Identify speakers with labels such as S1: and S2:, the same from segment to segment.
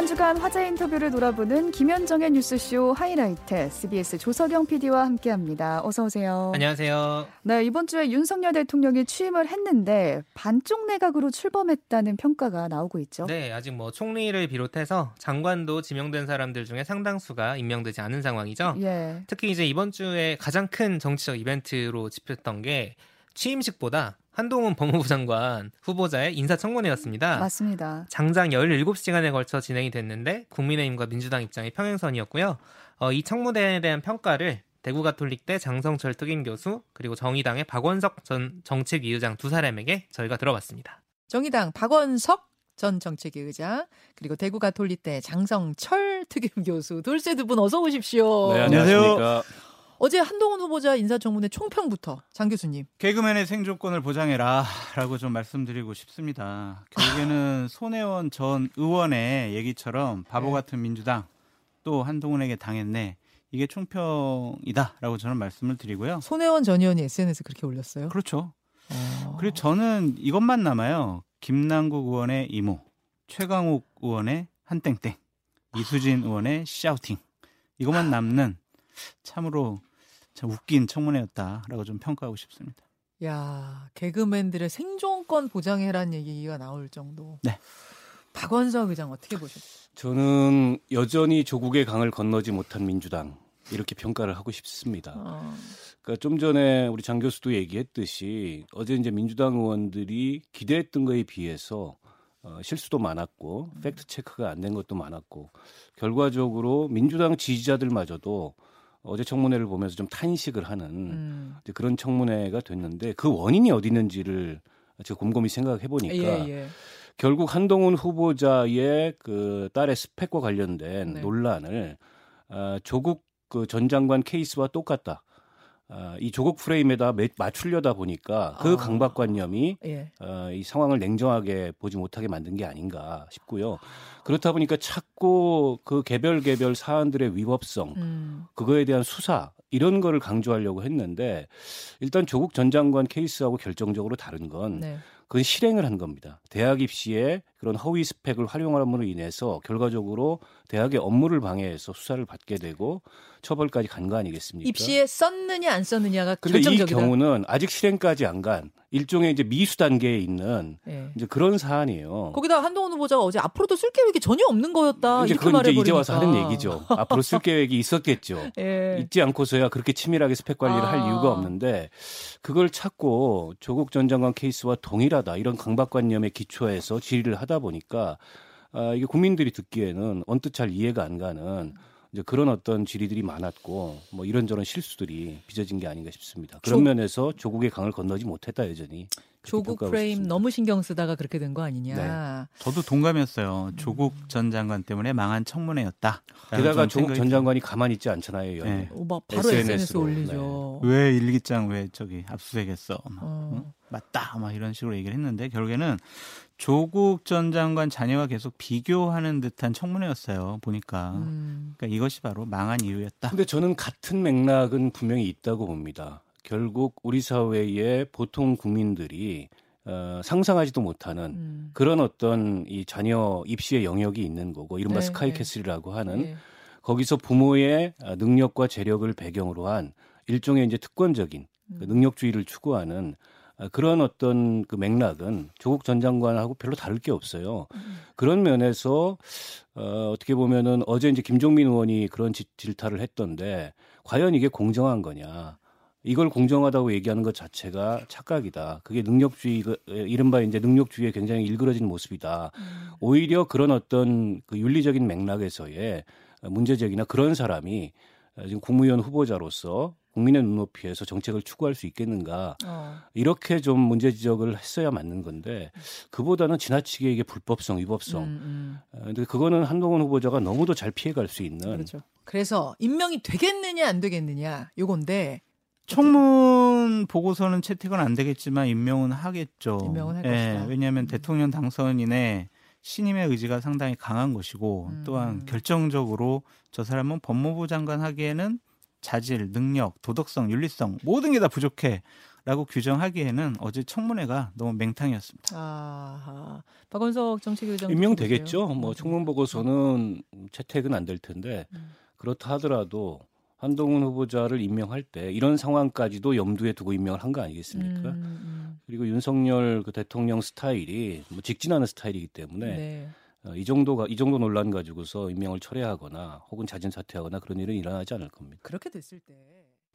S1: 한 주간 화제 인터뷰를 돌아보는 김현정의 뉴스쇼 하이라이트 CBS 조석영 PD와 함께합니다. 어서 오세요.
S2: 안녕하세요.
S1: 네, 이번 주에 윤석열 대통령이 취임을 했는데 반쪽 내각으로 출범했다는 평가가 나오고 있죠.
S2: 네, 아직 뭐 총리를 비롯해서 장관도 지명된 사람들 중에 상당수가 임명되지 않은 상황이죠.
S1: 예.
S2: 특히 이제 이번 주에 가장 큰 정치적 이벤트로 집혔던 게 취임식보다 한동훈 법무부 장관 후보자의 인사청문회였습니다.
S1: 맞습니다.
S2: 장장 17시간에 걸쳐 진행이 됐는데 국민의힘과 민주당 입장이 평행선이었고요. 어, 이 청문회에 대한 평가를 대구가톨릭대 장성철 특임 교수 그리고 정의당의 박원석 전 정책위 의장 두 사람에게 저희가 들어봤습니다.
S3: 정의당 박원석 전 정책위 의장 그리고 대구가톨릭대 장성철 특임 교수 돌쇠 두분 어서 오십시오.
S4: 네, 안녕하십니까.
S3: 어제 한동훈 후보자 인사청문회 총평부터 장 교수님.
S4: 개그맨의 생존권을 보장해라라고 좀 말씀드리고 싶습니다. 결국에는 손혜원 전 의원의 얘기처럼 바보
S3: 네.
S4: 같은 민주당 또 한동훈에게 당했네. 이게 총평이다라고 저는 말씀을 드리고요.
S3: 손혜원 전 의원이 SNS 에 그렇게 올렸어요.
S4: 그렇죠.
S3: 어.
S4: 그리고 저는 이것만 남아요. 김남국 의원의 이모, 최강욱 의원의 한땡땡, 이수진 의원의 샤우팅. 이것만 남는 참으로 참 웃긴 청문회였다라고 좀 평가하고 싶습니다.
S3: 야 개그맨들의 생존권 보장해라는 얘기가 나올 정도.
S4: 네.
S3: 박원석 의장 어떻게 보셨어요?
S5: 저는 여전히 조국의 강을 건너지 못한 민주당 이렇게 평가를 하고 싶습니다.
S3: 어.
S5: 그러니까 좀 전에 우리 장 교수도 얘기했듯이 어제 이제 민주당 의원들이 기대했던 거에 비해서 어, 실수도 많았고 팩트 체크가 안 된 것도 많았고 결과적으로 민주당 지지자들마저도 어제 청문회를 보면서 좀 탄식을 하는
S3: 음.
S5: 이제 그런 청문회가 됐는데 그 원인이 어디 있는지를 제가 곰곰이 생각해 보니까
S3: 예, 예.
S5: 결국 한동훈 후보자의 그 딸의 스펙과 관련된
S3: 네.
S5: 논란을 어, 조국 그 전 장관 케이스와 똑같다. 아, 이 조국 프레임에다 매- 맞추려다 보니까 그
S3: 아.
S5: 강박관념이
S3: 예.
S5: 어, 이 상황을 냉정하게 보지 못하게 만든 게 아닌가 싶고요. 그렇다 보니까 자꾸 그 개별 개별 사안들의 위법성,
S3: 음.
S5: 그거에 대한 수사 이런 거를 강조하려고 했는데 일단 조국 전 장관 케이스하고 결정적으로 다른 건
S3: 네.
S5: 그건 실행을 한 겁니다. 대학 입시에 그런 허위 스펙을 활용함으로 인해서 결과적으로 대학의 업무를 방해해서 수사를 받게 되고 처벌까지 간 거 아니겠습니까?
S3: 입시에 썼느냐 안 썼느냐가
S5: 근데 이
S3: 결정적이다.
S5: 경우는 아직 실행까지 안 간 일종의 이제 미수 단계에 있는
S3: 예.
S5: 이제 그런 사안이에요.
S3: 거기다 한동훈 후보자가 어제 앞으로도 쓸 계획이 전혀 없는 거였다.
S5: 이제 그건 이제. 이제 와서 하는 얘기죠. 앞으로 쓸 계획이 있었겠죠.
S3: 예.
S5: 있지 않고서야 그렇게 치밀하게 스펙 관리를 할
S3: 아.
S5: 이유가 없는데 그걸 찾고 조국 전 장관 케이스와 동일하다 이런 강박관념에 기초해서 질의를 하다 보니까 아, 이게 국민들이 듣기에는 언뜻 잘 이해가 안 가는 이제 그런 어떤 질의들이 많았고 뭐 이런저런 실수들이 빚어진 게 아닌가 싶습니다. 그런
S3: 조-
S5: 면에서 조국의 강을 건너지 못했다 여전히
S3: 조국 프레임
S5: 싶습니다.
S3: 너무 신경 쓰다가 그렇게 된 거 아니냐.
S5: 네.
S4: 저도 동감했어요. 조국 전 장관 때문에 망한 청문회였다.
S5: 게다가 조국 전 장관이 가만히 있지 않잖아요.
S4: 네.
S3: 오, 막 바로
S5: SNS
S3: SNS,
S5: 로,
S3: 올리죠.
S4: 왜 일기장 왜 저기 압수수색했어? 막,
S3: 어.
S4: 응? 맞다 막 이런 식으로 얘기를 했는데 결국에는 조국 전 장관 자녀와 계속 비교하는 듯한 청문회였어요. 보니까
S3: 음.
S4: 그러니까 이것이 바로 망한 이유였다.
S5: 근데 저는 같은 맥락은 분명히 있다고 봅니다. 결국 우리 사회의 보통 국민들이 어, 상상하지도 못하는
S3: 음.
S5: 그런 어떤 이 자녀 입시의 영역이 있는 거고 이른바
S3: 네,
S5: 스카이캐슬이라고 하는
S3: 예.
S5: 거기서 부모의 아, 능력과 재력을 배경으로 한 일종의 이제 특권적인 그
S3: 음.
S5: 능력주의를 추구하는 아, 그런 어떤 그 맥락은 조국 전 장관하고 별로 다를 게 없어요.
S3: 음.
S5: 그런 면에서 어, 어떻게 보면은 어제 이제 김종민 의원이 그런 지- 질타를 했던데 과연 이게 공정한 거냐? 이걸 공정하다고 얘기하는 것 자체가 착각이다. 그게 능력주의, 그, 에, 이른바 이제 능력주의에 굉장히 일그러진 모습이다.
S3: 음.
S5: 오히려 그런 어떤 그 윤리적인 맥락에서의 문제적이나 그런 사람이 어, 지금 국무위원 후보자로서 국민의 눈높이에서 정책을 추구할 수 있겠는가
S3: 어.
S5: 이렇게 좀 문제 지적을 했어야 맞는 건데 그보다는 지나치게 이게 불법성, 위법성.
S3: 음,
S5: 어, 근데 그거는 한동훈 후보자가 너무도 잘 피해갈 수 있는
S3: 음. 그렇죠. 그래서 임명이 되겠느냐 안 되겠느냐 요건데
S4: 청문 보고서는 채택은 안 되겠지만 임명은 하겠죠.
S3: 임명은 할
S4: 예,
S3: 것이다.
S4: 왜냐하면
S3: 음.
S4: 대통령 당선인의 신임의 의지가 상당히 강한 것이고
S3: 음.
S4: 또한 결정적으로 저 사람은 법무부 장관 하기에는 자질, 능력, 도덕성, 윤리성 모든 게 다 부족해. 라고 규정하기에는 어제 청문회가 너무 맹탕이었습니다.
S3: 아, 박원석 정책위원장
S5: 임명되겠죠. 뭐 청문 보고서는 채택은 안 될 텐데
S3: 음.
S5: 그렇다 하더라도 한동훈 후보자를 임명할 때 이런 상황까지도 염두에 두고 임명을 한 거 아니겠습니까?
S3: 음, 음.
S5: 그리고 윤석열 그 대통령 스타일이 뭐 직진하는 스타일이기 때문에
S3: 네.
S5: 어, 이 정도가 이 정도 논란 가지고서 임명을 철회하거나 혹은 자진 사퇴하거나 그런 일은 일어나지 않을 겁니다.
S3: 그렇게 됐을 때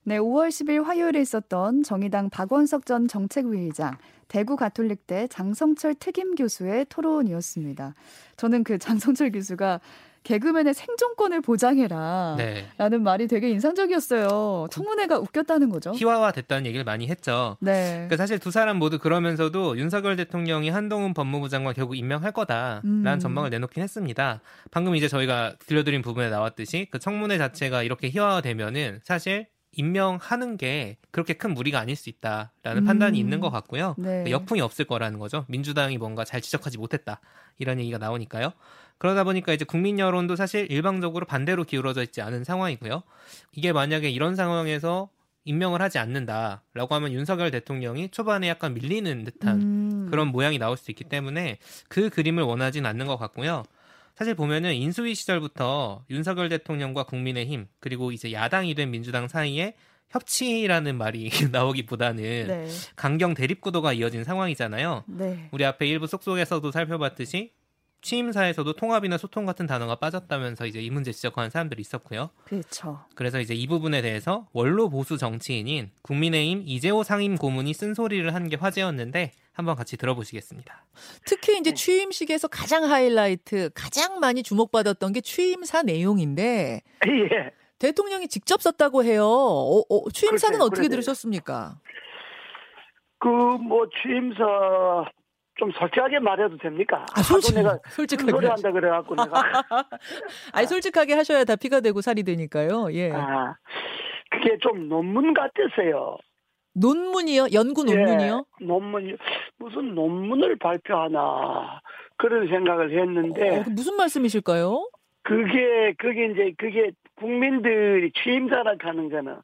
S1: 네, 5월 10일 화요일에 있었던 정의당 박원석 전 정책위의장, 대구 가톨릭대 장성철 특임 교수의 토론이었습니다. 저는 그 장성철 교수가 개그맨의 생존권을 보장해라.
S2: 네.
S1: 라는 말이 되게 인상적이었어요. 청문회가 웃겼다는 거죠.
S2: 희화화 됐다는 얘기를 많이 했죠.
S1: 네.
S2: 그러니까 사실 두 사람 모두 그러면서도 윤석열 대통령이 한동훈 법무부 장관 결국 임명할 거다라는
S1: 음.
S2: 전망을 내놓긴 했습니다. 방금 이제 저희가 들려드린 부분에 나왔듯이 그 청문회 자체가 이렇게 희화화되면은 사실 임명하는 게 그렇게 큰 무리가 아닐 수 있다라는
S1: 음.
S2: 판단이 있는 것 같고요.
S1: 네.
S2: 역풍이 없을 거라는 거죠. 민주당이 뭔가 잘 지적하지 못했다 이런 얘기가 나오니까요. 그러다 보니까 이제 국민 여론도 사실 일방적으로 반대로 기울어져 있지 않은 상황이고요. 이게 만약에 이런 상황에서 임명을 하지 않는다라고 하면 윤석열 대통령이 초반에 약간 밀리는 듯한
S1: 음.
S2: 그런 모양이 나올 수 있기 때문에 그 그림을 원하진 않는 것 같고요. 사실 보면은 인수위 시절부터 윤석열 대통령과 국민의힘 그리고 이제 야당이 된 민주당 사이에 협치라는 말이 나오기보다는
S1: 네.
S2: 강경 대립 구도가 이어진 상황이잖아요.
S1: 네.
S2: 우리 앞에 일부 속속에서도 살펴봤듯이 취임사에서도 통합이나 소통 같은 단어가 빠졌다면서 이제 이 문제 지적하는 사람들이 있었고요.
S1: 그렇죠.
S2: 그래서 이제 이 부분에 대해서 원로 보수 정치인인 국민의힘 이재호 상임 고문이 쓴소리를 한 게 화제였는데 한번 같이 들어보시겠습니다.
S3: 특히 이제 취임식에서 가장 하이라이트, 가장 많이 주목받았던 게 취임사 내용인데
S6: 예.
S3: 대통령이 직접 썼다고 해요. 어, 어, 취임사는
S6: 그러세요,
S3: 어떻게
S6: 그러세요.
S3: 들으셨습니까?
S6: 그 뭐 취임사 좀 솔직하게 말해도 됩니까?
S3: 아, 솔직,
S6: 내가
S3: 솔직하게.
S6: 소리 한다 그래갖고 내가
S3: 아니 솔직하게 하셔야 다 피가 되고 살이 되니까요. 예.
S6: 아 그게 좀 논문 같았어요.
S3: 논문이요? 연구 논문이요?
S6: 예, 논문 무슨 논문을 발표하나 그런 생각을 했는데
S3: 어, 그 무슨 말씀이실까요?
S6: 그게 그게 이제 그게 국민들이 취임사라 하는 거는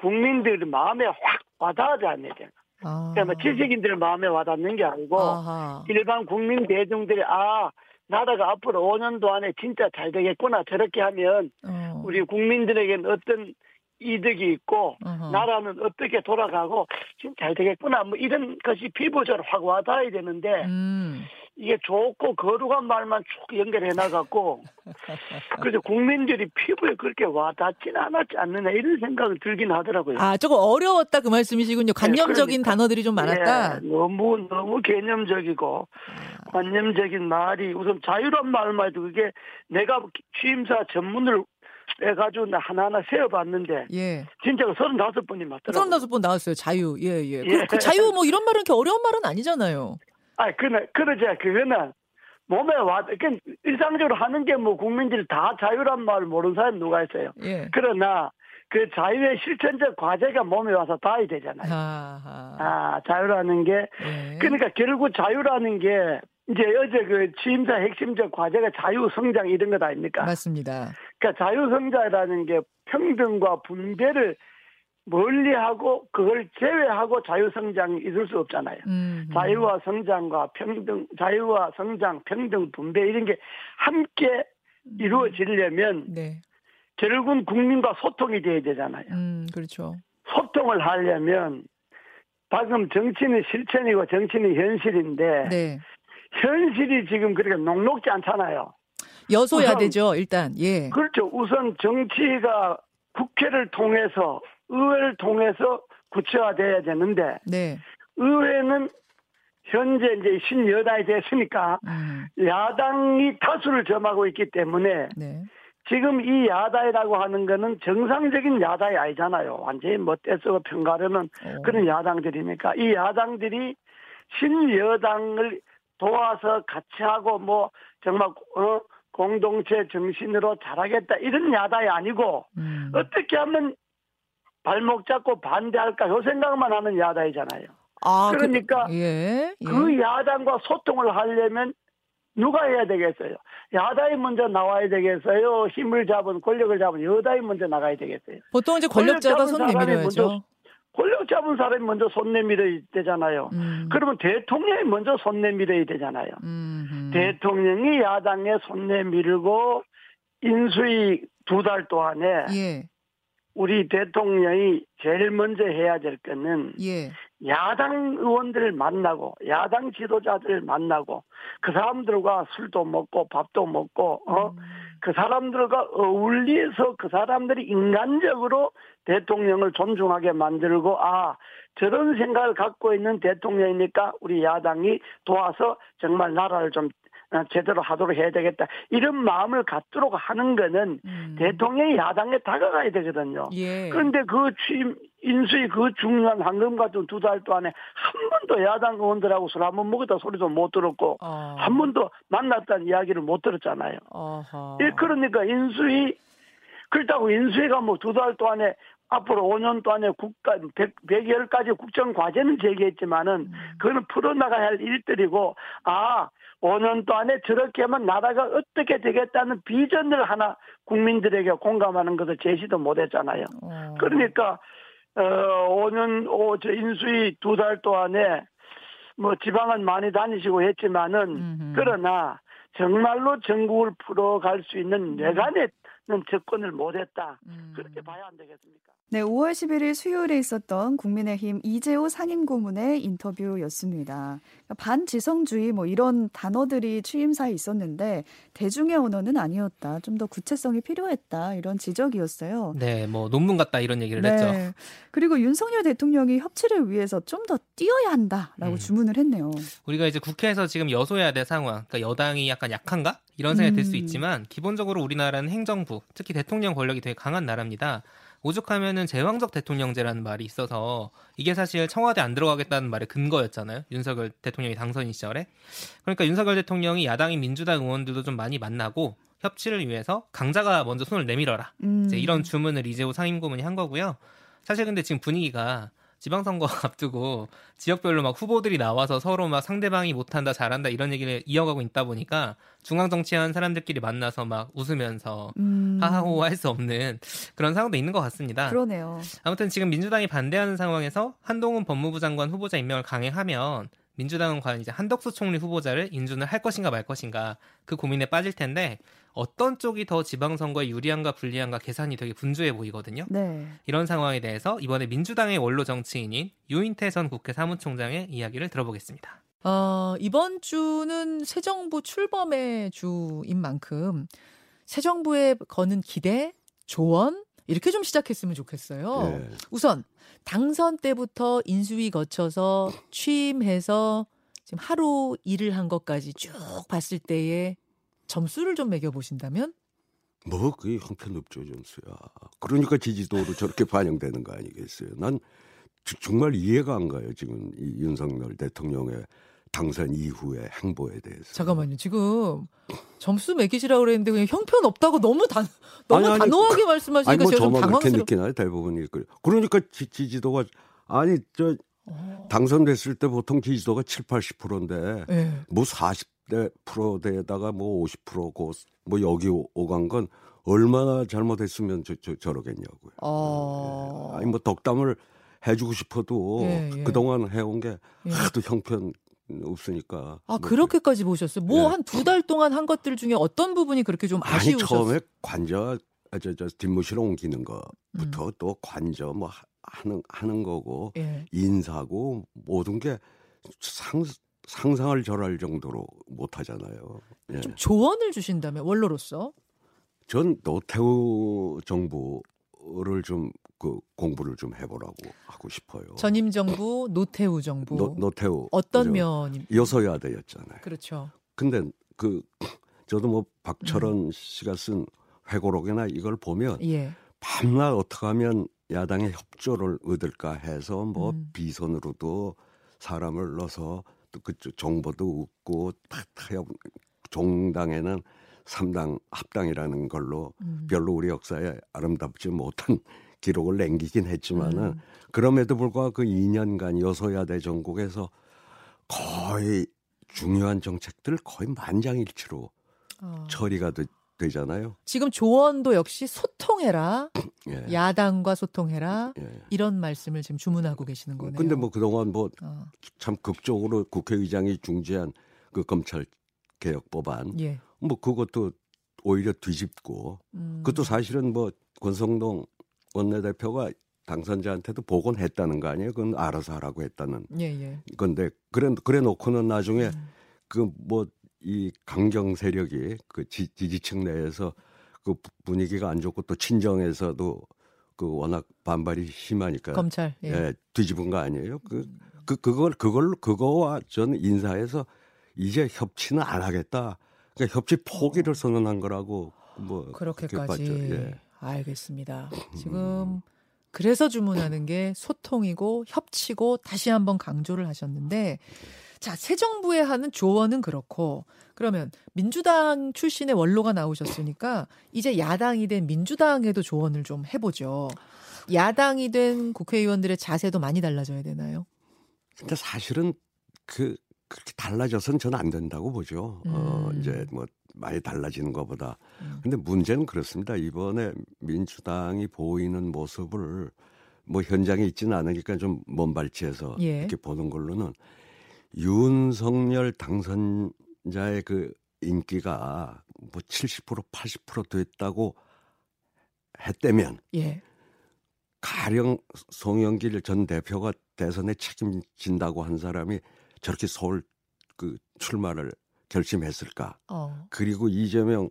S6: 국민들 마음에 확 와닿지 게
S3: 아.
S6: 그러니까 뭐 지식인들 마음에 와닿는 게 아니고
S3: 아하.
S6: 일반 국민 대중들이 아 나라가 앞으로 5년도 안에 진짜 잘 되겠구나 저렇게 하면
S3: 어.
S6: 우리 국민들에게는 어떤 이득이 있고
S3: 어허.
S6: 나라는 어떻게 돌아가고 지금 잘 되겠구나 뭐 이런 것이 피부적으로 확 와닿아야 되는데
S3: 음.
S6: 이게 좋고 거룩한 말만 쭉 연결해 나갔고 그래서 국민들이 피부에 그렇게 와닿지는 않았지 않느냐 이런 생각을 들긴 하더라고요.
S3: 아, 조금 어려웠다 그 말씀이시군요. 관념적인
S6: 그러니까.
S3: 단어들이 좀 많았다.
S6: 예, 너무 너무 개념적이고 관념적인 말이 우선 자유란 말만 해도 그게 내가 취임사 전문을 해가지고 나 하나하나 세어봤는데
S3: 예.
S6: 진짜 서른다섯 번이 맞더라고요.
S3: 35번 나왔어요. 자유. 예, 예. 그,
S6: 예.
S3: 그 자유 뭐 이런 말은 이렇게 어려운 말은 아니잖아요.
S6: 아, 그나 그러자 그거는 몸에 와, 그 일상적으로 하는 게 뭐 국민들이 다 자유란 말을 모르는 사람 누가 있어요.
S3: 예.
S6: 그러나 그 자유의 실천적 과제가 몸에 와서 닿아야 되잖아요.
S3: 아하.
S6: 아, 자유라는 게
S3: 예.
S6: 그러니까 결국 자유라는 게 이제 어제 그 취임사 핵심적 과제가 자유 성장 이런 것 아닙니까?
S3: 맞습니다.
S6: 그러니까 자유 성장이라는 게 평등과 분배를 멀리하고 그걸 제외하고 자유 성장이 있을 수 없잖아요.
S3: 음.
S6: 자유와 성장과 평등, 자유와 성장, 평등, 분배 이런 게 함께 이루어지려면
S3: 네.
S6: 결국은 국민과 소통이 돼야 되잖아요.
S3: 음, 그렇죠.
S6: 소통을 하려면 방금 정치는 실천이고 정치는 현실인데
S3: 네.
S6: 현실이 지금 그렇게 녹록지 않잖아요.
S3: 여소야
S6: 우선-
S3: 되죠, 일단. 예.
S6: 그렇죠. 우선 정치가 국회를 통해서 의회를 통해서 구체화돼야 되는데
S3: 네.
S6: 의회는 현재 이제 신여당이 됐으니까
S3: 음.
S6: 야당이 다수를 점하고 있기 때문에
S3: 네.
S6: 지금 이 야당이라고 하는 거는 정상적인 야당이 아니잖아요. 완전히 뭐 떼쓰고 평가하려는
S3: 어.
S6: 그런 야당들이니까 이 야당들이 신여당을 도와서 같이 하고 뭐 정말 어, 공동체 정신으로 잘하겠다 이런 야당이 아니고
S3: 음.
S6: 어떻게 하면 발목 잡고 반대할까 요 생각만 하는 야당이잖아요.
S3: 아, 그-
S6: 그러니까
S3: 예. 예.
S6: 그 야당과 소통을 하려면 누가 해야 되겠어요? 야당이 먼저 나와야 되겠어요? 힘을 잡은 권력을 잡은 여당이 먼저 나가야 되겠어요?
S3: 보통 이제 권력자가
S6: 권력
S3: 손
S6: 잡은 사람이
S3: 내밀어야죠.
S6: 먼저 권력 잡은 사람이 먼저 손 내밀어야 되잖아요.
S3: 음.
S6: 그러면 대통령이 먼저 손 내밀어야 되잖아요.
S3: 음.
S6: 대통령이 야당에 손 내밀고 인수위 두 달 동안에
S3: 예.
S6: 우리 대통령이 제일 먼저 해야 될 거는
S3: 예.
S6: 야당 의원들을 만나고 야당 지도자들을 만나고 그 사람들과 술도 먹고 밥도 먹고 어?
S3: 음.
S6: 그 사람들과 어울려서 그 사람들이 인간적으로 대통령을 존중하게 만들고 아 저런 생각을 갖고 있는 대통령이니까 우리 야당이 도와서 정말 나라를 좀 어, 제대로 하도록 해야 되겠다 이런 마음을 갖도록 하는 거는
S3: 음.
S6: 대통령이 야당에 다가가야 되거든요.
S3: 예.
S6: 그런데 그 취임 인수위 그 중요한 황금 같은 두 달 동안에 한 번도 야당 의원들하고 술 한 번 먹었다 소리도 못 들었고
S3: 어.
S6: 한 번도 만났다는 이야기를 못 들었잖아요.
S3: 어허.
S6: 예, 그러니까 인수위 그렇다고 인수위가 뭐 두 달 동안에 앞으로 5년 동안에 국가 100, 110가지 국정 과제는 제기했지만은
S3: 음.
S6: 그거는 풀어나가야 할 일들이고 아 5년 동안에 저렇게 하면 나라가 어떻게 되겠다는 비전을 하나 국민들에게 공감하는 것을 제시도 못했잖아요.
S3: 어.
S6: 그러니까 어 5년 오, 저 인수위 두 달 동안에 뭐 지방은 많이 다니시고 했지만은
S3: 음흠.
S6: 그러나 정말로 전국을 풀어갈 수 있는 뇌관에 는 접근을 못했다.
S3: 음.
S6: 그렇게 봐야 안 되겠습니까?
S1: 네, 5월 11일 수요일에 있었던 국민의힘 이재호 상임고문의 인터뷰였습니다. 그러니까 반지성주의 뭐 이런 단어들이 취임사에 있었는데 대중의 언어는 아니었다. 좀 더 구체성이 필요했다. 이런 지적이었어요.
S2: 네, 뭐 논문 같다 이런 얘기를 했죠.
S1: 그리고 윤석열 대통령이 협치를 위해서 좀 더 뛰어야 한다라고
S2: 음.
S1: 주문을 했네요.
S2: 우리가 이제 국회에서 지금 여소야대 상황, 그러니까 여당이 약간 약한가 이런 생각이 들수
S1: 음.
S2: 있지만 기본적으로 우리나라는 행정부, 특히 대통령 권력이 되게 강한 나라입니다. 오죽하면은 제왕적 대통령제라는 말이 있어서 이게 사실 청와대 안 들어가겠다는 말의 근거였잖아요. 윤석열 대통령이 당선인 시절에. 그러니까 윤석열 대통령이 야당인 민주당 의원들도 좀 많이 만나고 협치를 위해서 강자가 먼저 손을 내밀어라.
S1: 음.
S2: 이제 이런 주문을 이재호 상임고문이 한 거고요. 사실 근데 지금 분위기가 지방선거 앞두고 지역별로 막 후보들이 나와서 서로 막 상대방이 못한다 잘한다 이런 얘기를 이어가고 있다 보니까 중앙 정치한 사람들끼리 만나서 막 웃으면서
S1: 음.
S2: 하하호 할 수 없는 그런 상황도 있는 것 같습니다.
S1: 그러네요.
S2: 아무튼 지금 민주당이 반대하는 상황에서 한동훈 법무부 장관 후보자 임명을 강행하면 민주당은 과연 이제 한덕수 총리 후보자를 인준을 할 것인가 말 것인가 그 고민에 빠질 텐데 어떤 쪽이 더 지방선거에 유리한가 불리한가 계산이 되게 분주해 보이거든요.
S1: 네.
S2: 이런 상황에 대해서 이번에 민주당의 원로 정치인인 유인태 전 국회 사무총장의 이야기를 들어보겠습니다.
S3: 어, 이번 주는 새 정부 출범의 주인 만큼 새 정부에 거는 기대, 조언 이렇게 좀 시작했으면 좋겠어요.
S7: 예.
S3: 우선 당선 때부터 인수위 거쳐서 취임해서 지금 하루 일을 한 것까지 쭉 봤을 때의 점수를 좀 매겨 보신다면
S7: 뭐 그게 형편없죠 점수야. 그러니까 지지도로 저렇게 반영되는 거 아니겠어요? 난 주- 정말 이해가 안 가요 지금 이 윤석열 대통령의 당선 이후의 행보에 대해서.
S3: 잠깐만요. 지금 점수 매기시라고 그랬는데 그냥 형편 없다고 너무 단 너무
S7: 아니, 아니,
S3: 단호하게
S7: 아니
S3: 말씀하시니까
S7: 뭐
S3: 제가 좀
S7: 저만 그렇게
S3: 당황스럽.
S7: 느끼나요 대부분이 그 그러니까 지, 지지도가 아니 저
S3: 어.
S7: 당선됐을 때 보통 지지도가 7, 80%인데
S3: 예.
S7: 뭐 40대 프로대에다가 뭐 50%고 뭐 여기 오- 오간 건 얼마나 잘못했으면 저, 저 저러겠냐고요.
S3: 어.
S7: 아니 뭐 덕담을 해주고 싶어도
S3: 예, 예.
S7: 그동안 해온 게
S3: 예.
S7: 하도 형편 없으니까.
S3: 아
S7: 뭐
S3: 그렇게까지 보셨어요? 뭐
S7: 예.
S3: 한두 달 동안 한 것들 중에 어떤 부분이 그렇게 좀
S7: 아니
S3: 아쉬우셨어요?
S7: 처음에 관저 아, 저, 저 뒷무실 옮기는 거부터
S3: 음.
S7: 또 관저 뭐 하- 하는 하는 거고
S3: 예.
S7: 인사고 모든 게 상, 상상을 절할 정도로 못 하잖아요. 예.
S3: 좀 조언을 주신다면 원로로서
S7: 전 노태우 정부를 좀 그 공부를 좀 해보라고 하고 싶어요.
S3: 전임 정부 노태우 정부
S7: 노, 노태우
S3: 어떤? 면이
S7: 여소야대였잖아요.
S3: 그렇죠.
S7: 근데 그 저도 뭐
S3: 음.
S7: 박철언 씨가 쓴 회고록이나 이걸 보면
S3: 예.
S7: 밤낮 어떻게 하면 야당의 협조를 얻을까 해서 뭐
S3: 음.
S7: 비선으로도 사람을 넣어서 또 그쪽 정보도 얻고 다 타협 종당에는 삼당 합당이라는 걸로
S3: 음.
S7: 별로 우리 역사에 아름답지 못한 기록을 남기긴 했지만은
S3: 음.
S7: 그럼에도 불구하고 그 2년간 여소야대 전국에서 거의 중요한 정책들 거의 만장일치로
S3: 어.
S7: 처리가 됐, 되잖아요.
S3: 지금 조언도 역시 소통해라.
S7: 예.
S3: 야당과 소통해라.
S7: 예.
S3: 이런 말씀을 지금 주문하고 계시는 거네요.
S7: 근데 뭐 그동안 뭐참
S3: 어,
S7: 극적으로 국회의장이 중재한 그 검찰 개혁 법안
S3: 예.
S7: 뭐 그것도 오히려 뒤집고
S3: 음.
S7: 그것도 사실은 뭐 권성동 원내대표가 당선자한테도 복원했다는 거 아니에요? 그건 알아서 하라고 했다는
S3: 예, 예.
S7: 건데 그래 그래 놓고는 나중에
S3: 음.
S7: 그뭐 이 강경 세력이 그 지, 지지층 내에서 그 부- 분위기가 안 좋고 또 친정에서도 그 워낙 반발이 심하니까
S3: 검찰. 예.
S7: 예, 뒤집은 거 아니에요? 그, 그 그걸 그걸 그거와 저는 인사해서 이제 협치는 안 하겠다. 그러니까 협치 포기를 선언한 거라고 뭐 그렇게
S3: 그렇게까지.
S7: 예.
S3: 알겠습니다. 지금 그래서 주문하는 게 소통이고 협치고 다시 한번 강조를 하셨는데 자, 새 정부에 하는 조언은 그렇고 그러면 민주당 출신의 원로가 나오셨으니까 이제 야당이 된 민주당에도 조언을 좀 해보죠. 야당이 된 국회의원들의 자세도 많이 달라져야 되나요?
S7: 근데 사실은 그 그렇게 달라져서는 저는 안 된다고 보죠. 어
S3: 음.
S7: 이제 뭐 많이 달라지는 것보다.
S3: 음.
S7: 근데 문제는 그렇습니다. 이번에 민주당이 보이는 모습을 뭐 현장에 있지는 않으니까 좀 먼 발치해서
S3: 예.
S7: 이렇게 보는 걸로는 윤석열 당선자의 그 인기가 뭐 70% 80% 됐다고 했다면
S3: 예.
S7: 가령 송영길 전 대표가 대선에 책임진다고 한 사람이 저렇게 서울 그 출마를 결심했을까?
S3: 어.
S7: 그리고 이재명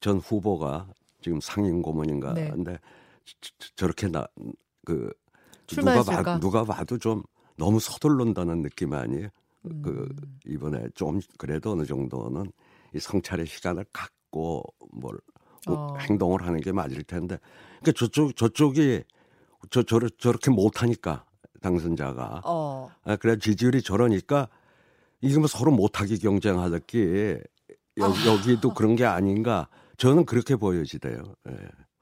S7: 전 후보가 지금 상임 고문인가
S3: 네.
S7: 근데 저- 저- 저렇게 나 그 누가? 봐 누가 봐도 좀 너무 서둘른다는 느낌 아니에요? 그
S3: 음.
S7: 이번에 좀 그래도 어느 정도는 이 성찰의 시간을 갖고 뭘
S3: 어.
S7: 행동을 하는 게 맞을 텐데 그러니까 저쪽 저쪽이 저 저렇게 못 하니까 당선자가
S3: 어.
S7: 아, 그래 지지율이 저러니까 이게 뭐 서로 못하기 경쟁하듯이 여,
S3: 아.
S7: 여기도 그런 게 아닌가 저는 그렇게 보여지대요. 예.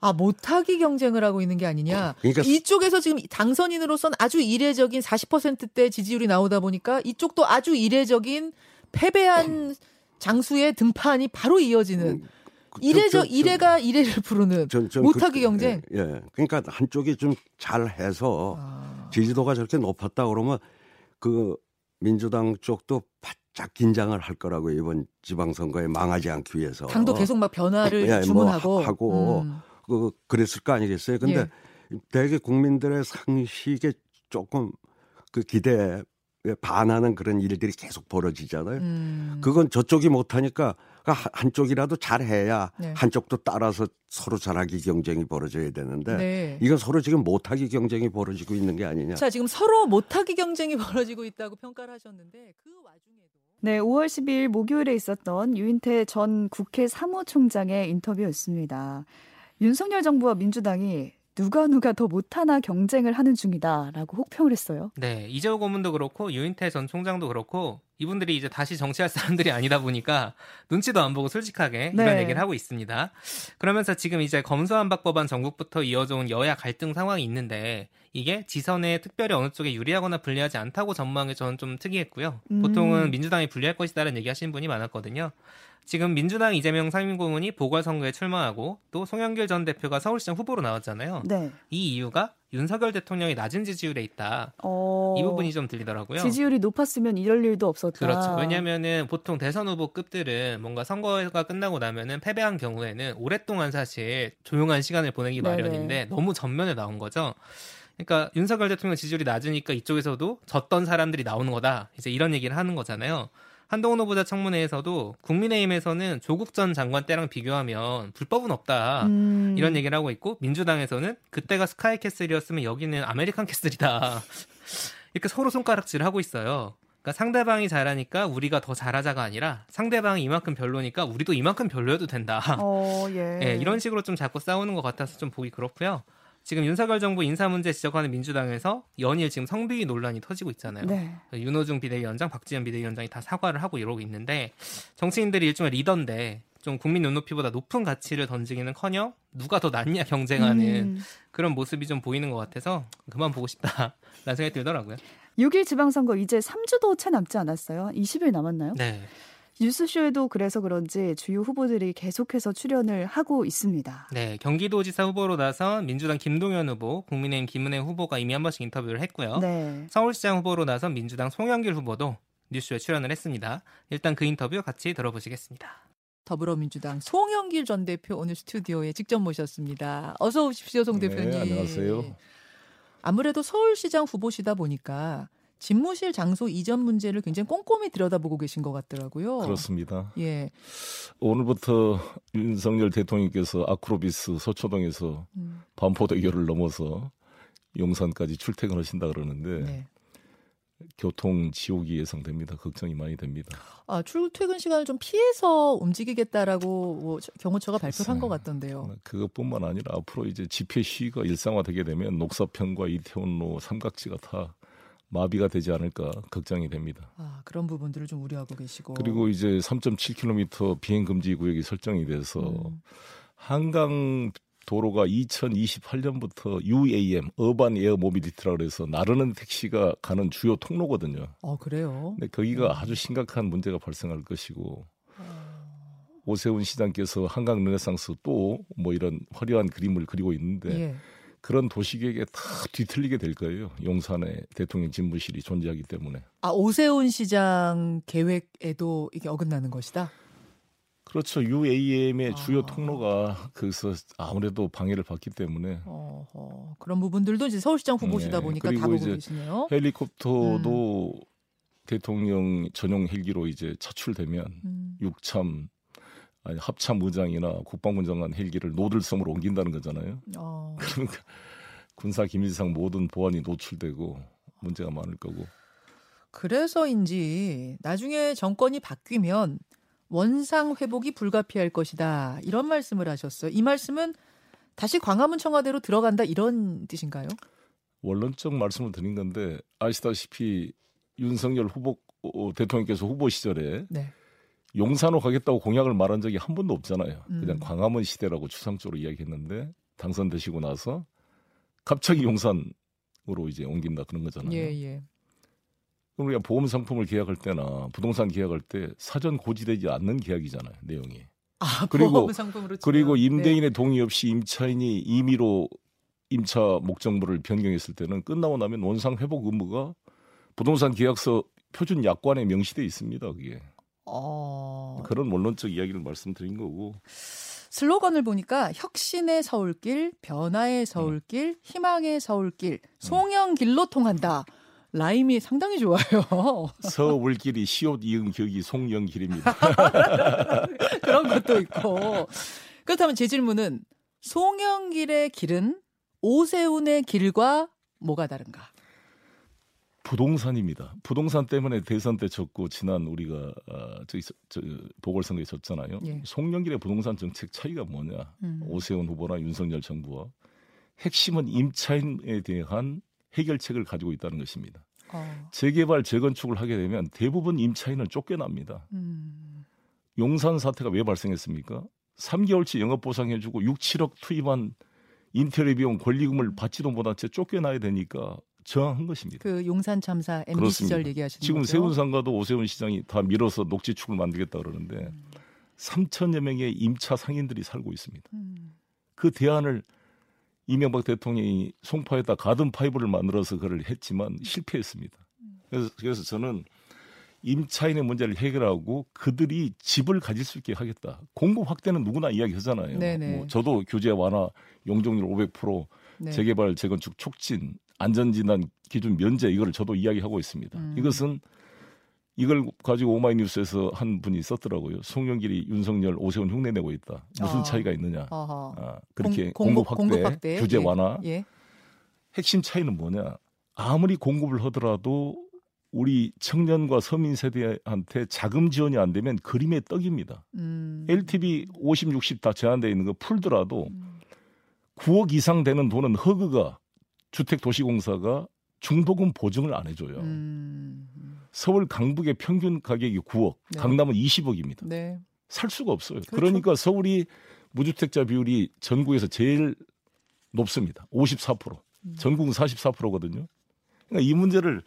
S3: 아, 못하기 경쟁을 하고 있는 게 아니냐.
S7: 그러니까
S3: 이쪽에서 지금 당선인으로선 아주 이례적인 40%대 지지율이 나오다 보니까 이쪽도 아주 이례적인 패배한 장수의 등판이 바로 이어지는
S7: 그-
S3: 이례적 이례가 이례를 부르는
S7: 전- 전
S3: 못하기
S7: 그-
S3: 경쟁.
S7: 예, 예. 그러니까 한쪽이 좀 잘해서
S3: 아,
S7: 지지도가 저렇게 높았다 그러면 그 민주당 쪽도 바짝 긴장을 할 거라고 이번 지방선거에 망하지 않기 위해서
S3: 당도 계속 막 변화를
S7: 예, 뭐
S3: 주문하고
S7: 하- 하고
S3: 음.
S7: 그 그랬을 거 아니겠어요? 근데 대개 국민들의 상식에 조금 그 기대에 반하는 그런 일들이 계속 벌어지잖아요.
S3: 음.
S7: 그건 저쪽이 못하니까 그 한- 한쪽이라도 잘해야
S3: 네.
S7: 한쪽도 따라서 서로 잘하기 경쟁이 벌어져야 되는데
S3: 네.
S7: 이건 서로 지금 못하기 경쟁이 벌어지고 있는 게 아니냐.
S3: 자, 지금 서로 못하기 경쟁이 벌어지고 있다고 평가를 하셨는데 그 와중에도
S1: 네, 5월 12일 목요일에 있었던 유인태 전 국회 사무총장의 인터뷰였습니다. 윤석열 정부와 민주당이 누가 누가 더 못하나 경쟁을 하는 중이다라고 혹평을 했어요.
S2: 네, 이재호 고문도 그렇고 유인태 전 총장도 그렇고 이분들이 이제 다시 정치할 사람들이 아니다 보니까 눈치도 안 보고 솔직하게 이런
S1: 네.
S2: 얘기를 하고 있습니다. 그러면서 지금 이제 검수완박 법안 전국부터 이어져 온 여야 갈등 상황이 있는데 이게 지선에 특별히 어느 쪽에 유리하거나 불리하지 않다고 전망한 게 저는 좀 특이했고요.
S1: 음.
S2: 보통은 민주당이 불리할 것이다라는 얘기 하시는 분이 많았거든요. 지금 민주당 이재명 상임고문이 보궐선거에 출마하고 또 송영길 전 대표가 서울시장 후보로 나왔잖아요.
S1: 네.
S2: 이 이유가 윤석열 대통령이 낮은 지지율에 있다.
S1: 어,
S2: 이 부분이 좀 들리더라고요.
S1: 지지율이 높았으면 이럴 일도 없었다.
S2: 그렇죠. 왜냐면은 보통 대선 후보급들은 뭔가 선거가 끝나고 나면은 패배한 경우에는 오랫동안 사실 조용한 시간을 보내기
S1: 네네.
S2: 마련인데 너무 전면에 나온 거죠. 그러니까 윤석열 대통령 지지율이 낮으니까 이쪽에서도 졌던 사람들이 나오는 거다. 이제 이런 얘기를 하는 거잖아요. 한동훈 후보자 청문회에서도 국민의힘에서는 조국 전 장관 때랑 비교하면 불법은 없다.
S1: 음,
S2: 이런 얘기를 하고 있고 민주당에서는 그때가 스카이 캐슬이었으면 여기는 American Castle이다. 이렇게 서로 손가락질을 하고 있어요. 그러니까 상대방이 잘하니까 우리가 더 잘하자가 아니라 상대방이 이만큼 별로니까 우리도 이만큼 별로여도 된다.
S1: 어, 예.
S2: 예, 이런 식으로 좀 자꾸 싸우는 것 같아서 좀 보기 그렇고요. 지금 윤석열 정부 인사 문제 지적하는 민주당에서 연일 지금 성비위 논란이 터지고 있잖아요.
S1: 네.
S2: 윤호중 비대위원장, 박지현 비대위원장이 다 사과를 하고 이러고 있는데 정치인들이 일종의 리더인데 좀 국민 눈높이보다 높은 가치를 던지기는커녕 누가 더 낫냐 경쟁하는
S1: 음.
S2: 그런 모습이 좀 보이는 것 같아서 그만 보고 싶다라는 생각이 들더라고요.
S1: 6일 지방선거 이제 3주도 채 남지 않았어요. 한 20일 남았나요?
S2: 네.
S1: 뉴스쇼에도 그래서 그런지 주요 후보들이 계속해서 출연을 하고 있습니다.
S2: 네, 경기도지사 후보로 나선 민주당 김동연 후보, 국민의힘 김은혜 후보가 이미 한 번씩 인터뷰를 했고요.
S1: 네.
S2: 서울시장 후보로 나선 민주당 송영길 후보도 뉴스에 출연을 했습니다. 일단 그 인터뷰 같이 들어보시겠습니다.
S3: 더불어민주당 송영길 전 대표 오늘 스튜디오에 직접 모셨습니다. 어서 오십시오, 송
S8: 네,
S3: 대표님.
S8: 안녕하세요.
S3: 아무래도 서울시장 후보시다 보니까 집무실 장소 이전 문제를 굉장히 꼼꼼히 들여다보고 계신 것 같더라고요.
S8: 그렇습니다.
S3: 예.
S8: 오늘부터 윤석열 대통령께서 아크로비스 서초동에서
S3: 음,
S8: 반포대교를 넘어서 용산까지 출퇴근하신다 그러는데
S3: 네.
S8: 교통 지옥이 예상됩니다. 걱정이 많이 됩니다.
S3: 아, 출퇴근 시간을 좀 피해서 움직이겠다라고 뭐 저- 경호처가 발표를 한 것. 같던데요.
S8: 그것뿐만 아니라 앞으로 이제 집회 시위가 일상화되게 되면 녹사평과 이태원로 삼각지가 다 마비가 되지 않을까 걱정이 됩니다.
S3: 아, 그런 부분들을 좀 우려하고 계시고.
S8: 그리고 이제 3.7km 비행 금지 구역이 설정이 돼서
S3: 음.
S8: 한강 도로가 2028년부터 UAM Urban Air Mobility라 그래서 나르는 택시가 가는 주요 통로거든요.
S3: 어, 그래요.
S8: 근데 거기가 아주 심각한 문제가 발생할 것이고 오세훈 시장께서 한강 르네상스 또 뭐 이런 화려한 그림을 그리고 있는데
S3: 예.
S8: 그런 도시계획이 다 뒤틀리게 될 거예요. 용산에 대통령 집무실이 존재하기 때문에.
S3: 아, 오세훈 시장 계획에도 이게 어긋나는 것이다.
S8: 그렇죠. UAM의
S3: 아.
S8: 주요 통로가 거기서 아무래도 방해를 받기 때문에
S3: 어, 어, 그런 부분들도 이제 서울시장 후보시다
S8: 네.
S3: 보니까 다 보고 계시네요.
S8: 헬리콥터도 대통령 전용 헬기로 이제 차출되면
S3: 음.
S8: 육참 아니 합참 의장이나 국방부 장관 헬기를 노들섬으로 옮긴다는 거잖아요.
S3: 어,
S8: 그러니까 군사 기밀상 모든 보안이 노출되고 문제가 많을 거고.
S3: 그래서인지 나중에 정권이 바뀌면 원상 회복이 불가피할 것이다. 이런 말씀을 하셨어요. 이 말씀은 다시 광화문 청와대로 들어간다 이런 뜻인가요?
S8: 원론적 말씀을 드린 건데 아시다시피 윤석열 후보 어, 대통령께서 후보 시절에
S3: 네.
S8: 용산으로 가겠다고 공약을 말한 적이 한 번도 없잖아요.
S3: 음.
S8: 그냥 광화문 시대라고 추상적으로 이야기했는데 당선되시고 나서 갑자기 용산으로 이제 옮긴다 그런 거잖아요.
S3: 예, 예.
S8: 그럼 우리가 보험 상품을 계약할 때나 부동산 계약할 때 사전 고지되지 않는 계약이잖아요. 내용이.
S3: 아,
S8: 그리고-
S3: 보험 상품으로 치면.
S8: 그리고
S3: 네.
S8: 임대인의 동의 없이 임차인이 임의로 임차 목적물을 변경했을 때는 끝나고 나면 원상 회복 의무가 부동산 계약서 표준 약관에 명시돼 있습니다. 그게
S3: 어,
S8: 그런 원론적 이야기를 말씀드린 거고
S3: 슬로건을 보니까 혁신의 서울길, 변화의 서울길, 희망의 서울길, 송영길로 통한다. 라임이 상당히 좋아요.
S8: 서울길이 시옷 이응 격이 송영길입니다.
S3: 그런 것도 있고. 그렇다면 제 질문은 송영길의 길은 오세훈의 길과 뭐가 다른가?
S8: 부동산입니다. 부동산 때문에 대선 때 졌고 지난 우리가 아, 저기 저, 저, 보궐선거에 졌잖아요.
S3: 예.
S8: 송영길의 부동산 정책 차이가 뭐냐?
S3: 음.
S8: 오세훈 후보나 윤석열 정부와 핵심은 임차인에 대한 해결책을 가지고 있다는 것입니다.
S3: 어,
S8: 재개발 재건축을 하게 되면 대부분 임차인은 쫓겨납니다.
S3: 음,
S8: 용산 사태가 왜 발생했습니까? 3개월치 영업 보상해주고 6, 7억 투입한 인테리어 비용 권리금을 받지도 못한 채 쫓겨나야 되니까 저항한 것입니다.
S3: 그 용산 참사 MB
S8: 그렇습니다.
S3: 시절 얘기하시는
S8: 지금
S3: 거죠?
S8: 세운 상가도 오세훈 시장이 다 밀어서 녹지축을 만들겠다 그러는데 3천여 명의 임차 상인들이 살고 있습니다.
S3: 음,
S8: 그 대안을 이명박 대통령이 송파에다 가든 파이브를 만들어서 그걸 했지만 실패했습니다. 그래서, 그래서 저는 임차인의 문제를 해결하고 그들이 집을 가질 수 있게 하겠다. 공급 확대는 누구나 이야기하잖아요.
S3: 네네.
S8: 뭐 저도 규제 완화, 용적률 500%,
S3: 네.
S8: 재개발, 재건축 촉진, 안전진단 기준 면제 이거를 저도 이야기하고 있습니다.
S3: 음.
S8: 이것은 이걸 가지고 오마이뉴스에서 한 분이 썼더라고요. 송영길이 윤석열, 오세훈 흉내 내고 있다. 무슨
S3: 아.
S8: 차이가 있느냐?
S3: 어허.
S8: 아, 그렇게
S3: 공-
S8: 공급, 확대, 규제
S3: 예.
S8: 완화.
S3: 예.
S8: 핵심 차이는 뭐냐? 아무리 공급을 하더라도 우리 청년과 서민 세대한테 자금 지원이 안 되면 그림의 떡입니다.
S3: 음.
S8: LTV 50, 60 다 제한되어 있는 거 풀더라도
S3: 음.
S8: 9억 이상 되는 돈은 허그가 주택도시공사가 중도금 보증을 안 해줘요.
S3: 음.
S8: 서울 강북의 평균 가격이 9억,
S3: 네.
S8: 강남은 20억입니다.
S3: 네.
S8: 살 수가 없어요.
S3: 그렇죠.
S8: 그러니까 서울이 무주택자 비율이 전국에서 제일 높습니다. 54%.
S3: 음.
S8: 전국은 44%거든요. 그러니까 이 문제를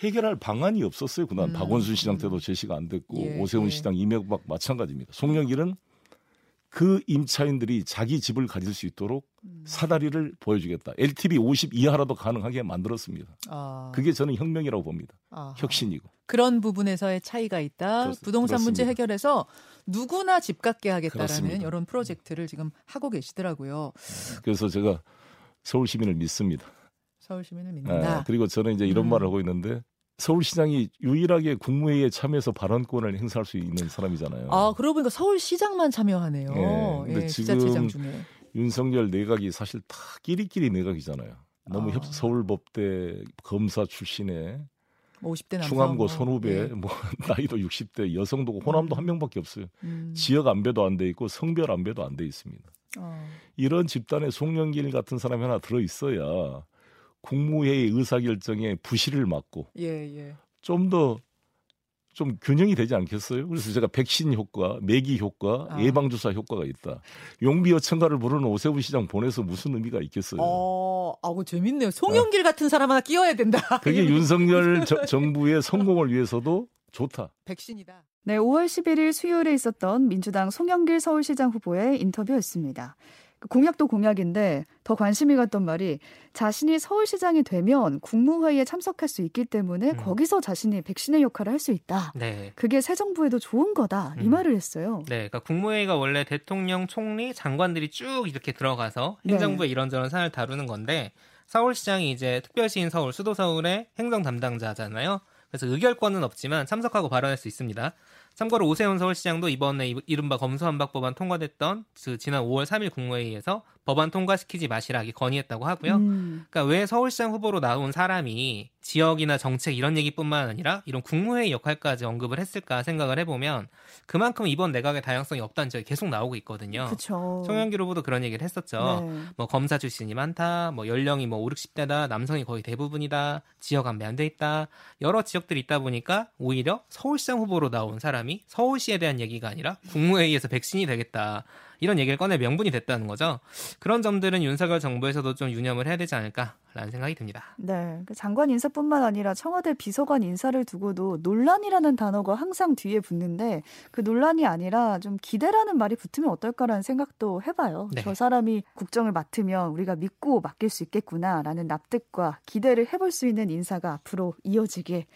S8: 해결할 방안이 없었어요. 그날
S3: 음.
S8: 박원순 시장 때도 제시가 안 됐고
S3: 예,
S8: 오세훈
S3: 예.
S8: 시장 이명박 마찬가지입니다. 송영길은 그 임차인들이 자기 집을 가질 수 있도록
S3: 음.
S8: 사다리를 보여주겠다. LTV 50 이하라도 가능하게 만들었습니다.
S3: 아,
S8: 그게 저는 혁명이라고 봅니다.
S3: 아하.
S8: 혁신이고.
S3: 그런 부분에서의 차이가 있다.
S8: 그렇-
S3: 부동산 문제
S8: 그렇습니다.
S3: 해결해서 누구나 집 갖게 하겠다라는
S8: 그렇습니다.
S3: 이런 프로젝트를 지금 하고 계시더라고요.
S8: 그래서 제가 서울 시민을 믿습니다.
S3: 서울 시민을
S8: 예,
S3: 믿는다.
S8: 그리고 저는 이제 이런
S3: 음.
S8: 말을 하고 있는데 서울시장이 유일하게 국무회의에 참여해서 발언권을 행사할 수 있는 사람이잖아요.
S3: 아, 그러고 보니까 서울시장만 참여하네요.
S8: 예, 근데
S3: 예,
S8: 지금. 윤석열 내각이 사실 다 끼리끼리 내각이잖아요. 너무
S3: 아.
S8: 협 서울법대 검사 출신의
S3: 50대 남성.
S8: 충암고
S3: 뭐,
S8: 선후배
S3: 예.
S8: 뭐 나이도 60대 여성도 호남도 한 명밖에 없어요.
S3: 음.
S8: 지역 안배도 안 돼 있고 성별 안배도 안 돼 있습니다.
S3: 어.
S8: 이런 집단에 송영길 같은 사람이 하나 들어 있어야 국무회의 의사결정에 부실을 막고
S3: 예, 예.
S8: 좀더좀 균형이 되지 않겠어요? 그래서 제가 백신 효과, 매기 효과,
S3: 아.
S8: 예방주사 효과가 있다. 용비 요청가를 부르는 오세훈 시장 보내서 무슨 의미가 있겠어요?
S3: 어, 아고 재밌네요. 송영길 같은 사람 하나 끼워야 된다.
S8: 그게 윤석열 저- 정부의 성공을 위해서도 좋다.
S3: 백신이다.
S1: 네, 5월 11일 수요일에 있었던 민주당 송영길 서울시장 후보의 인터뷰였습니다. 그 공약도 공약인데 더 관심이 갔던 말이 자신이 서울시장이 되면 국무회의에 참석할 수 있기 때문에
S2: 음.
S1: 거기서 자신이 백신의 역할을 할 수 있다.
S2: 네.
S1: 그게 새 정부에도 좋은 거다. 이
S2: 음.
S1: 말을 했어요.
S2: 네, 그러니까 국무회의가 원래 대통령, 총리, 장관들이 쭉 이렇게 들어가서
S1: 네.
S2: 행정부의 이런저런 사안을 다루는 건데 서울시장이 이제 특별시인 서울, 수도 서울의 행정 담당자잖아요. 그래서 의결권은 없지만 참석하고 발언할 수 있습니다. 참고로 오세훈 서울시장도 이번에 이- 이른바 검수한박 법안 통과됐던 그 지난 5월 3일 국무회의에서 법안 통과시키지 마시라기 건의했다고 하고요.
S1: 음.
S2: 그러니까 왜 서울시장 후보로 나온 사람이 지역이나 정책 이런 얘기뿐만 아니라 이런 국무회의 역할까지 언급을 했을까 생각을 해보면 그만큼 이번 내각의 다양성이 없다는 점이 계속 나오고 있거든요.
S1: 그렇죠.
S2: 송영길 후보도 그런 얘기를 했었죠.
S1: 네.
S2: 뭐 검사 출신이 많다, 뭐 연령이 뭐 5, 60대다, 남성이 거의 대부분이다, 지역 안배 안 돼 있다. 여러 지역들이 있다 보니까 오히려 서울시장 후보로 나온 사람이 서울시에 대한 얘기가 아니라 국무회의에서 백신이 되겠다. 이런 얘기를 꺼내 명분이 됐다는 거죠. 그런 점들은 윤석열 정부에서도 좀 유념을 해야 되지 않을까라는 생각이 듭니다.
S1: 네, 그 장관 인사뿐만 아니라 청와대 비서관 인사를 두고도 논란이라는 단어가 항상 뒤에 붙는데 그 논란이 아니라 좀 기대라는 말이 붙으면 어떨까라는 생각도 해봐요.
S2: 네.
S1: 저 사람이 국정을 맡으면 우리가 믿고 맡길 수 있겠구나라는 납득과 기대를 해볼 수 있는 인사가 앞으로 이어지길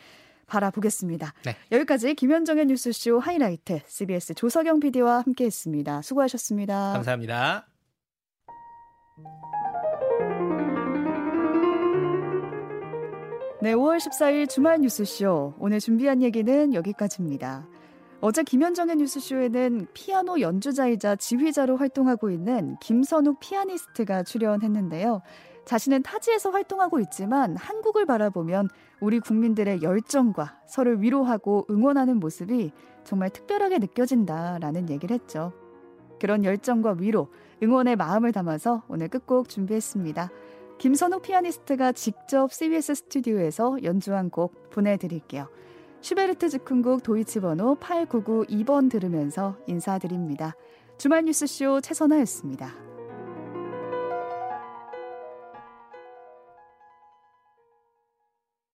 S1: 바라보겠습니다.
S2: 네.
S1: 여기까지 김현정의 뉴스쇼 하이라이트 CBS 조석영 PD와 함께했습니다. 수고하셨습니다.
S2: 감사합니다.
S1: 네, 5월 14일 주말 뉴스쇼. 오늘 준비한 얘기는 여기까지입니다. 어제 김현정의 뉴스쇼에는 피아노 연주자이자 지휘자로 활동하고 있는 김선욱 피아니스트가 출연했는데요. 자신은 타지에서 활동하고 있지만 한국을 바라보면 우리 국민들의 열정과 서로 위로하고 응원하는 모습이 정말 특별하게 느껴진다라는 얘기를 했죠. 그런 열정과 위로, 응원의 마음을 담아서 오늘 끝곡 준비했습니다. 김선욱 피아니스트가 직접 CBS 스튜디오에서 연주한 곡 보내드릴게요. 슈베르트 즉흥곡 도이치 번호 8992번 들으면서 인사드립니다. 주말 뉴스쇼 최선아였습니다.